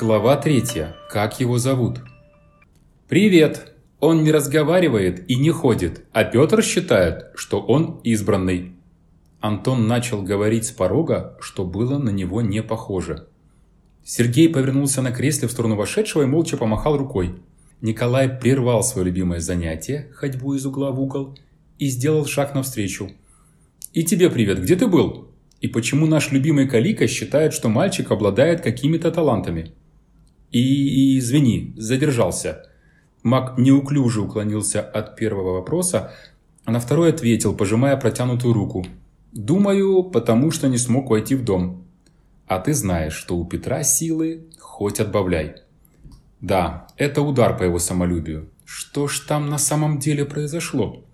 Глава 3. Как его зовут? Привет! Он не разговаривает и не ходит, а Петр считает, что он избранный. Антон начал говорить с порога, что было на него не похоже. Сергей повернулся на кресле в сторону вошедшего и молча помахал рукой. Николай прервал свое любимое занятие, ходьбу из угла в угол, и сделал шаг навстречу. «И тебе привет, где ты был? И почему наш любимый Калика считает, что мальчик обладает какими-то талантами?» И, извини, задержался. Мак неуклюже уклонился от первого вопроса, а на второй ответил, пожимая протянутую руку. «Думаю, потому что не смог войти в дом. А ты знаешь, что у Петра силы хоть отбавляй». «Да, это удар по его самолюбию. Что ж там на самом деле произошло?»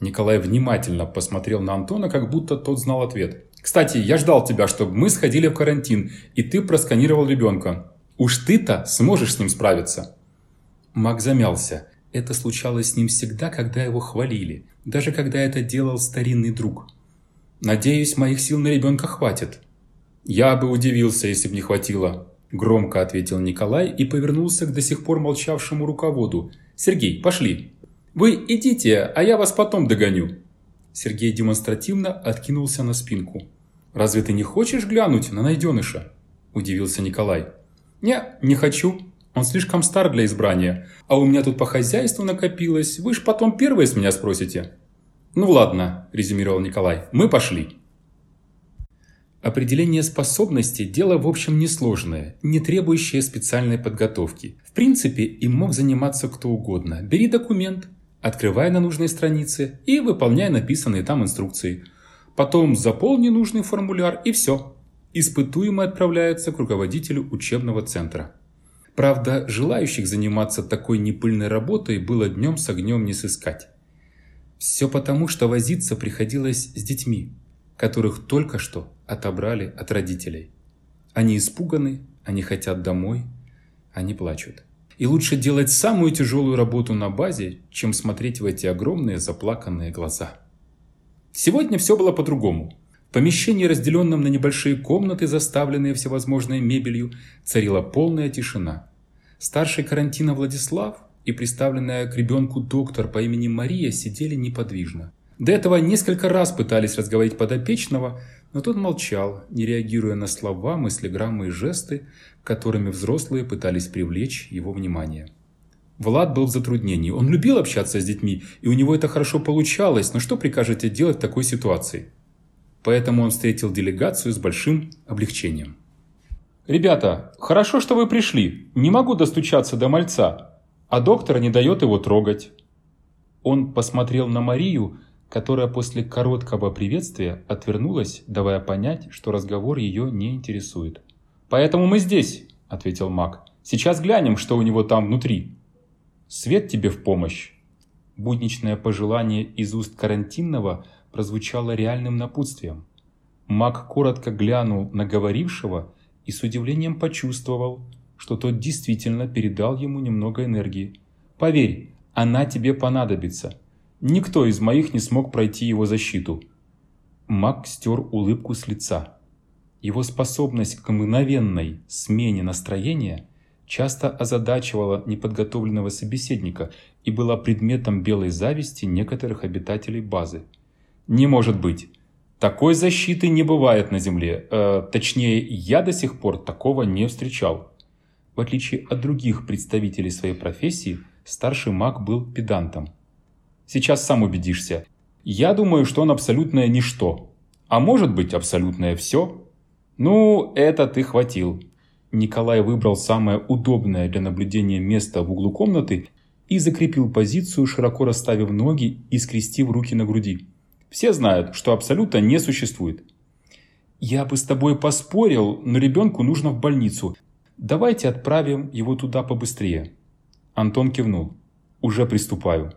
Николай внимательно посмотрел на Антона, как будто тот знал ответ. «Кстати, я ждал тебя, чтобы мы сходили в карантин, и ты просканировал ребенка. Уж ты-то сможешь с ним справиться. Маг замялся. Это случалось с ним всегда, когда его хвалили. Даже когда это делал старинный друг. Надеюсь, моих сил на ребенка хватит. Я бы удивился, если бы не хватило. Громко ответил Николай и повернулся к до сих пор молчавшему руководу. «Сергей, пошли!» «Вы идите, а я вас потом догоню!» Сергей демонстративно откинулся на спинку. «Разве ты не хочешь глянуть на найденыша?» – удивился Николай. «Не, не хочу. Он слишком стар для избрания. А у меня тут по хозяйству накопилось. Вы ж потом первые с меня спросите». «Ну ладно», – резюмировал Николай, – «мы пошли». Определение способностей – дело в общем несложное, не требующее специальной подготовки. В принципе, им мог заниматься кто угодно. Бери документ, открывай на нужной странице и выполняй написанные там инструкции. Потом заполни нужный формуляр и все. Испытуемый отправляется к руководителю учебного центра. Правда, желающих заниматься такой непыльной работой было днем с огнем не сыскать. Все потому, что возиться приходилось с детьми, которых только что отобрали от родителей. Они испуганы, они хотят домой, они плачут. И лучше делать самую тяжелую работу на базе, чем смотреть в эти огромные заплаканные глаза. Сегодня все было по-другому. В помещении, разделенном на небольшие комнаты, заставленные всевозможной мебелью, царила полная тишина. Старший карантина Владислав и представленная к ребенку доктор по имени Мария сидели неподвижно. До этого несколько раз пытались разговорить подопечного, но тот молчал, не реагируя на слова, мыслеграммы и жесты, которыми взрослые пытались привлечь его внимание. Влад был в затруднении. Он любил общаться с детьми, и у него это хорошо получалось, но что прикажете делать в такой ситуации? Поэтому он встретил делегацию с большим облегчением. «Ребята, хорошо, что вы пришли. Не могу достучаться до мальца, а доктор не дает его трогать». Он посмотрел на Марию, которая после короткого приветствия отвернулась, давая понять, что разговор ее не интересует. «Поэтому мы здесь», — ответил маг. «Сейчас глянем, что у него там внутри». «Свет тебе в помощь». Будничное пожелание из уст карантинного — прозвучало реальным напутствием. Маг коротко глянул на говорившего и с удивлением почувствовал, что тот действительно передал ему немного энергии. «Поверь, она тебе понадобится. Никто из моих не смог пройти его защиту». Маг стер улыбку с лица. Его способность к мгновенной смене настроения часто озадачивала неподготовленного собеседника и была предметом белой зависти некоторых обитателей базы. Не может быть. Такой защиты не бывает на Земле. Э, точнее, я до сих пор такого не встречал. В отличие от других представителей своей профессии, старший маг был педантом. Сейчас сам убедишься. Я думаю, что он абсолютное ничто. А может быть абсолютное все? Ну, это ты хватил. Николай выбрал самое удобное для наблюдения место в углу комнаты и закрепил позицию, широко расставив ноги и скрестив руки на груди. Все знают, что абсолюта не существует. Я бы с тобой поспорил, но ребенку нужно в больницу. Давайте отправим его туда побыстрее. Антон кивнул. Уже приступаю.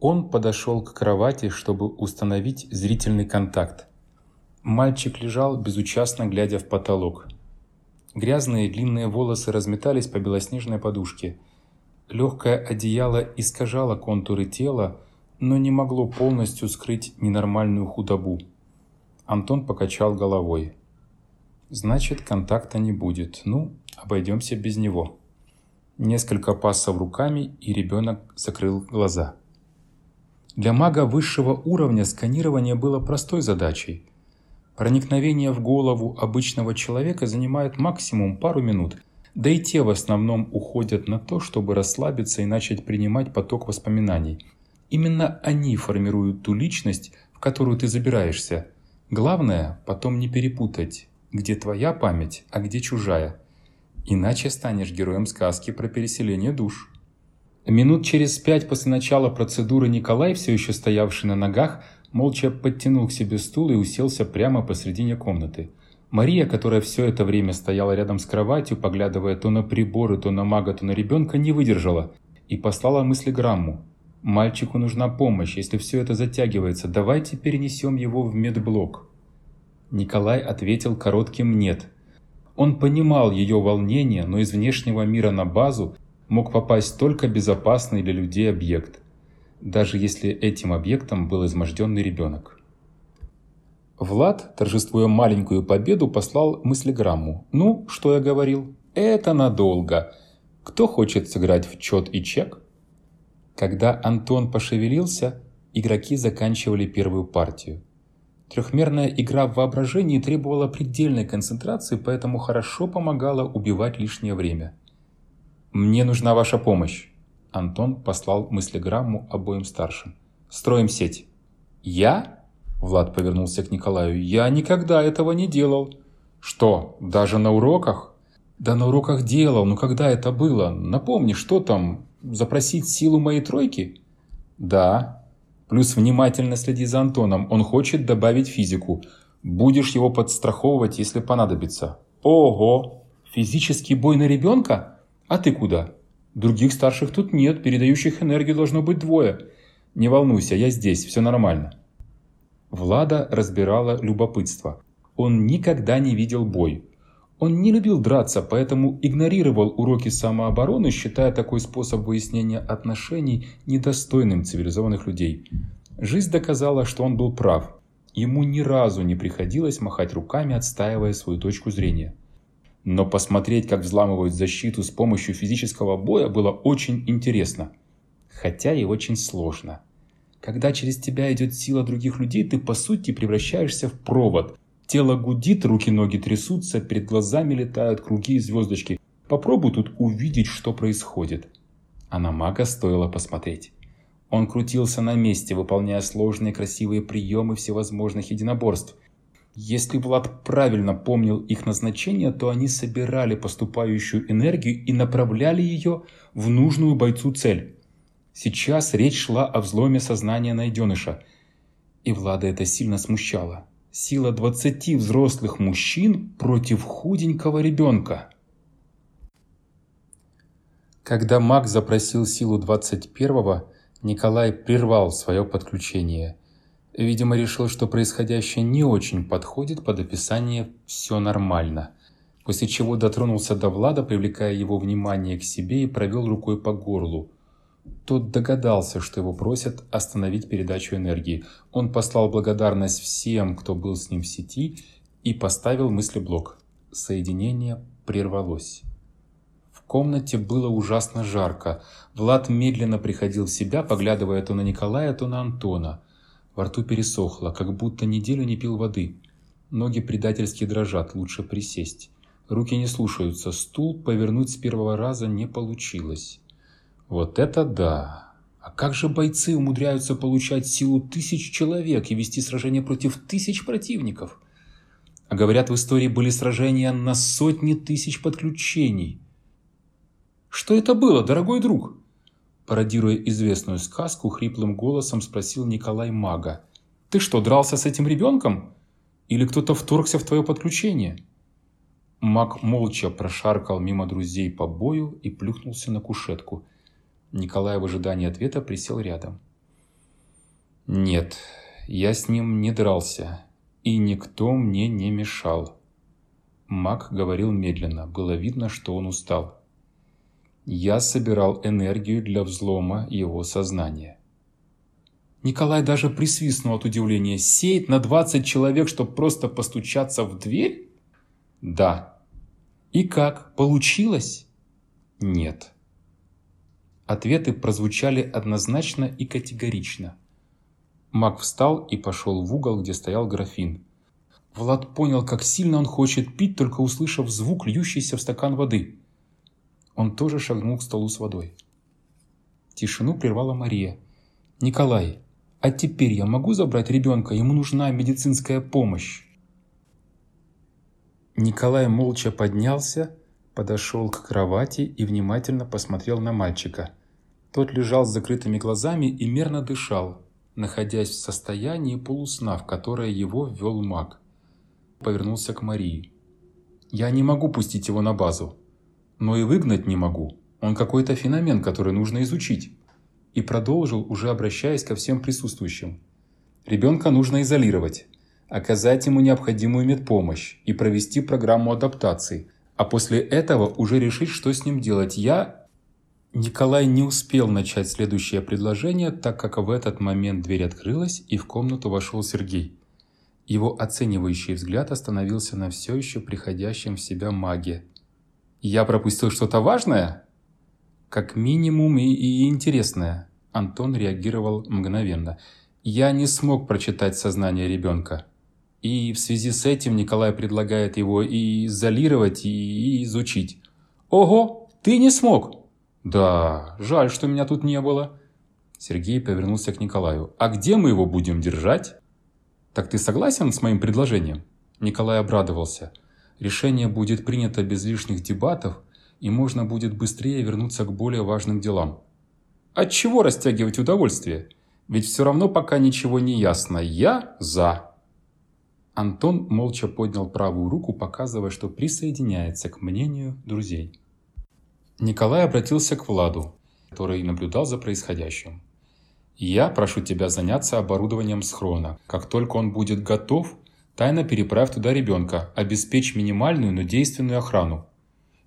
Он подошел к кровати, чтобы установить зрительный контакт. Мальчик лежал, безучастно глядя в потолок. Грязные длинные волосы разметались по белоснежной подушке. Легкое одеяло искажало контуры тела, но не могло полностью скрыть ненормальную худобу. Антон покачал головой. Значит, контакта не будет. Ну, Обойдемся без него. Несколько пассов руками, и ребенок закрыл глаза. Для мага высшего уровня сканирование было простой задачей. Проникновение в голову обычного человека занимает максимум пару минут, да и те в основном уходят на то, чтобы расслабиться и начать принимать поток воспоминаний. Именно они формируют ту личность, в которую ты забираешься. Главное потом не перепутать, где твоя память, а где чужая. Иначе станешь героем сказки про переселение душ. Минут через пять после начала процедуры Николай, все еще стоявший на ногах, молча подтянул к себе стул и уселся прямо посредине комнаты. Мария, которая все это время стояла рядом с кроватью, поглядывая то на приборы, то на мага, то на ребенка, не выдержала и послала мыслеграмму. «Мальчику нужна помощь, если все это затягивается, давайте перенесем его в медблок». Николай ответил коротким «нет». Он понимал ее волнение, но из внешнего мира на базу мог попасть только безопасный для людей объект, даже если этим объектом был изможденный ребенок. Влад, торжествуя маленькую победу, послал мыслеграмму. «Ну, что я говорил? Это надолго. Кто хочет сыграть в чет и чек?» Когда Антон пошевелился, игроки заканчивали первую партию. Трехмерная игра в воображении требовала предельной концентрации, поэтому хорошо помогала убивать лишнее время – «Мне нужна ваша помощь». Антон послал мыслеграмму обоим старшим. «Строим сеть». «Я?» Влад повернулся к Николаю. «Я никогда этого не делал». «Что, даже на уроках?» «Да на уроках делал, но когда это было? Напомни, что там? Запросить силу моей тройки?» «Да». «Плюс внимательно следи за Антоном. Он хочет добавить физику. Будешь его подстраховывать, если понадобится». «Ого! Физический бой на ребенка?» «А ты куда?» «Других старших тут нет, передающих энергию должно быть двое. Не волнуйся, я здесь, все нормально». Влада разбирала любопытство. Он никогда не видел бой. Он не любил драться, поэтому игнорировал уроки самообороны, считая такой способ выяснения отношений недостойным цивилизованных людей. Жизнь доказала, что он был прав. Ему ни разу не приходилось махать руками, отстаивая свою точку зрения. Но посмотреть, как взламывают защиту с помощью физического боя, было очень интересно. Хотя и очень сложно. Когда через тебя идет сила других людей, ты по сути превращаешься в провод. Тело гудит, руки-ноги трясутся, перед глазами летают круги и звездочки. Попробуй тут увидеть, что происходит. А на мага стоило посмотреть. Он крутился на месте, выполняя сложные красивые приемы всевозможных единоборств – если Влад правильно помнил их назначение, то они собирали поступающую энергию и направляли ее в нужную бойцу цель. Сейчас речь шла о взломе сознания найденыша. И Влада это сильно смущало. Сила 20 взрослых мужчин против худенького ребенка. Когда маг запросил силу 21-го, Николай прервал свое подключение – Видимо, решил, что происходящее не очень подходит под описание «все нормально», после чего дотронулся до Влада, привлекая его внимание к себе и провел рукой по горлу. Тот догадался, что его просят остановить передачу энергии. Он послал благодарность всем, кто был с ним в сети, и поставил мыслеблок. Соединение прервалось. В комнате было ужасно жарко. Влад медленно приходил в себя, поглядывая то на Николая, то на Антона – во рту пересохло, как будто неделю не пил воды. Ноги предательски дрожат, лучше присесть. Руки не слушаются, стул повернуть с первого раза не получилось. Вот это да! А как же бойцы умудряются получать силу тысяч человек и вести сражения против тысяч противников? А говорят, в истории были сражения на сотни тысяч подключений. Что это было, дорогой друг? Пародируя известную сказку, хриплым голосом спросил Николай Мага. «Ты что, дрался с этим ребенком? Или кто-то вторгся в твое подключение?» Маг молча прошаркал мимо друзей по бою и плюхнулся на кушетку. Николай в ожидании ответа присел рядом. «Нет, я с ним не дрался, и никто мне не мешал». Маг говорил медленно, было видно, что он устал. Я собирал энергию для взлома его сознания. Николай даже присвистнул от удивления. Сеять на 20 человек, чтобы просто постучаться в дверь? Да. «И как? Получилось?» «Нет». Ответы прозвучали однозначно и категорично. Маг встал и пошел в угол, где стоял графин. Влад понял, как сильно он хочет пить, только услышав звук, льющийся в стакан воды. Он тоже шагнул к столу с водой. Тишину прервала Мария. «Николай, а теперь я могу забрать ребенка? Ему нужна медицинская помощь». Николай молча поднялся, подошел к кровати и внимательно посмотрел на мальчика. Тот лежал с закрытыми глазами и мерно дышал, находясь в состоянии полусна, в которое его ввел маг. Повернулся к Марии. «Я не могу пустить его на базу, но и выгнать не могу. Он какой-то феномен, который нужно изучить». И продолжил, уже обращаясь ко всем присутствующим. «Ребенка нужно изолировать оказать ему необходимую медпомощь и провести программу адаптации, а после этого уже решить, что с ним делать. Я... Николай не успел начать следующее предложение, так как в этот момент дверь открылась и в комнату вошел Сергей. Его оценивающий взгляд остановился на все еще приходящем в себя маге. «Я пропустил что-то важное?» «Как минимум и, и интересное», – Антон реагировал мгновенно. «Я не смог прочитать сознание ребенка». И в связи с этим Николай предлагает его и изолировать, и, изучить. «Ого, ты не смог!» «Да, жаль, что меня тут не было». Сергей повернулся к Николаю. «А где мы его будем держать?» «Так ты согласен с моим предложением?» Николай обрадовался. «Решение будет принято без лишних дебатов, и можно будет быстрее вернуться к более важным делам». «От чего растягивать удовольствие? Ведь все равно пока ничего не ясно. Я за». Антон молча поднял правую руку, показывая, что присоединяется к мнению друзей. Николай обратился к Владу, который наблюдал за происходящим. «Я прошу тебя заняться оборудованием схрона. Как только он будет готов, тайно переправь туда ребенка, обеспечь минимальную, но действенную охрану.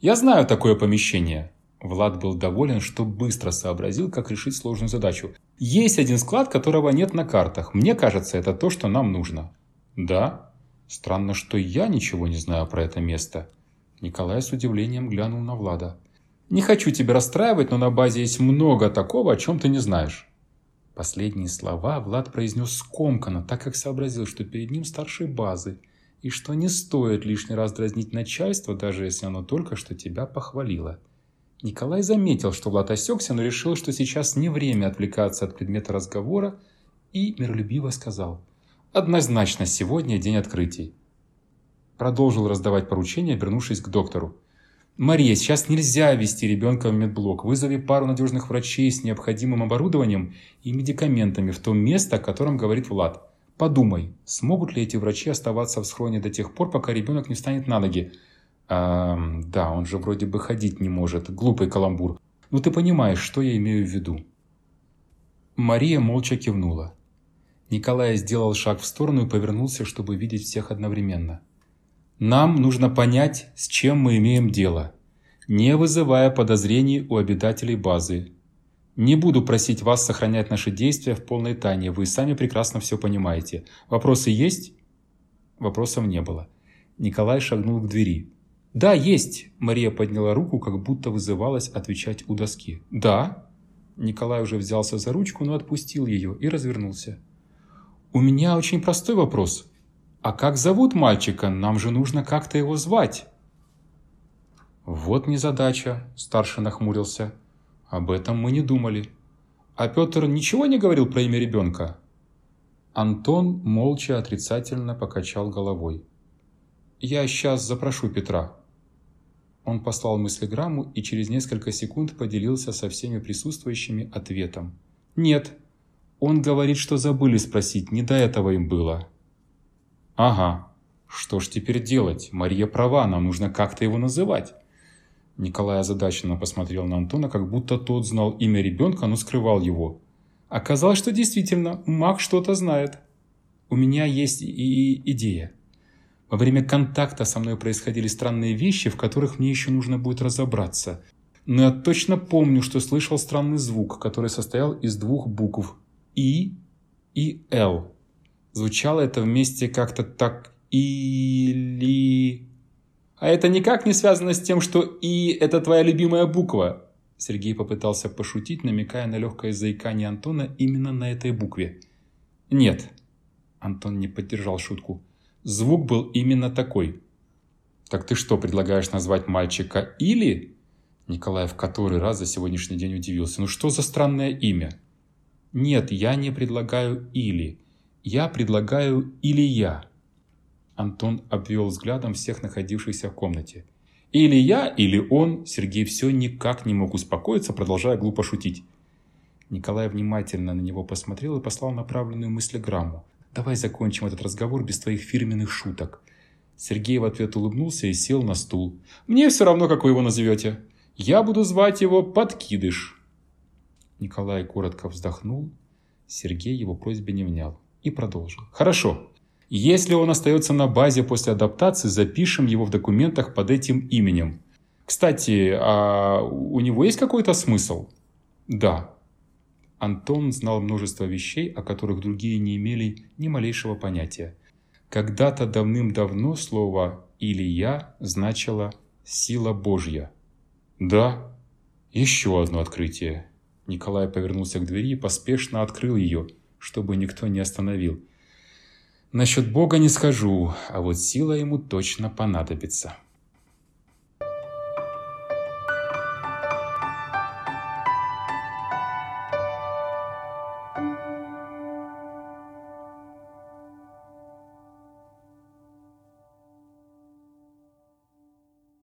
Я знаю такое помещение». Влад был доволен, что быстро сообразил, как решить сложную задачу. «Есть один склад, которого нет на картах. Мне кажется, это то, что нам нужно». «Да? Странно, что я ничего не знаю про это место». Николай с удивлением глянул на Влада. «Не хочу тебя расстраивать, но на базе есть много такого, о чем ты не знаешь». Последние слова Влад произнес скомканно, так как сообразил, что перед ним старший базы, и что не стоит лишний раз дразнить начальство, даже если оно только что тебя похвалило. Николай заметил, что Влад осекся, но решил, что сейчас не время отвлекаться от предмета разговора, и миролюбиво сказал – Однозначно сегодня день открытий. Продолжил раздавать поручения, обернувшись к доктору. «Мария, сейчас нельзя вести ребенка в медблок. Вызови пару надежных врачей с необходимым оборудованием и медикаментами в то место, о котором говорит Влад. Подумай, смогут ли эти врачи оставаться в схроне до тех пор, пока ребенок не встанет на ноги? А, да, он же вроде бы ходить не может. Глупый каламбур. Ну ты понимаешь, что я имею в виду. Мария молча кивнула. Николай сделал шаг в сторону и повернулся, чтобы видеть всех одновременно. «Нам нужно понять, с чем мы имеем дело, не вызывая подозрений у обитателей базы. Не буду просить вас сохранять наши действия в полной тайне, вы сами прекрасно все понимаете. Вопросы есть?» Вопросов не было. Николай шагнул к двери. «Да, есть!» Мария подняла руку, как будто вызывалась отвечать у доски. «Да?» Николай уже взялся за ручку, но отпустил ее и развернулся. «У меня очень простой вопрос. А как зовут мальчика? Нам же нужно как-то его звать». «Вот незадача», – старший нахмурился. «Об этом мы не думали. А Петр ничего не говорил про имя ребенка?» Антон молча отрицательно покачал головой. «Я сейчас запрошу Петра». Он послал мыслеграмму и через несколько секунд поделился со всеми присутствующими ответом. «Нет, он говорит, что забыли спросить, не до этого им было. Ага. Что ж теперь делать? Мария права, нам нужно как-то его называть. Николай озадаченно посмотрел на Антона, как будто тот знал имя ребенка, но скрывал его. Оказалось, что действительно, маг что-то знает. У меня есть и идея. Во время контакта со мной происходили странные вещи, в которых мне еще нужно будет разобраться. Но я точно помню, что слышал странный звук, который состоял из двух букв и и Л. Звучало это вместе как-то так или... А это никак не связано с тем, что «и» – это твоя любимая буква. Сергей попытался пошутить, намекая на легкое заикание Антона именно на этой букве. Нет, Антон не поддержал шутку. Звук был именно такой. Так ты что, предлагаешь назвать мальчика «или»? Николай в который раз за сегодняшний день удивился. Ну что за странное имя? Нет, я не предлагаю «или». Я предлагаю «Илья». Антон обвел взглядом всех находившихся в комнате. Или я, или он. Сергей все никак не мог успокоиться, продолжая глупо шутить. Николай внимательно на него посмотрел и послал направленную мыслеграмму. «Давай закончим этот разговор без твоих фирменных шуток». Сергей в ответ улыбнулся и сел на стул. «Мне все равно, как вы его назовете. Я буду звать его Подкидыш». Николай коротко вздохнул. Сергей его просьбе не внял и продолжил. «Хорошо. Если он остается на базе после адаптации, запишем его в документах под этим именем. Кстати, а у него есть какой-то смысл? Да. Антон знал множество вещей, о которых другие не имели ни малейшего понятия. Когда-то давным-давно слово «Илья» значило «сила Божья». Да, еще одно открытие. Николай повернулся к двери и поспешно открыл ее, чтобы никто не остановил. Насчет Бога не скажу, а вот сила ему точно понадобится.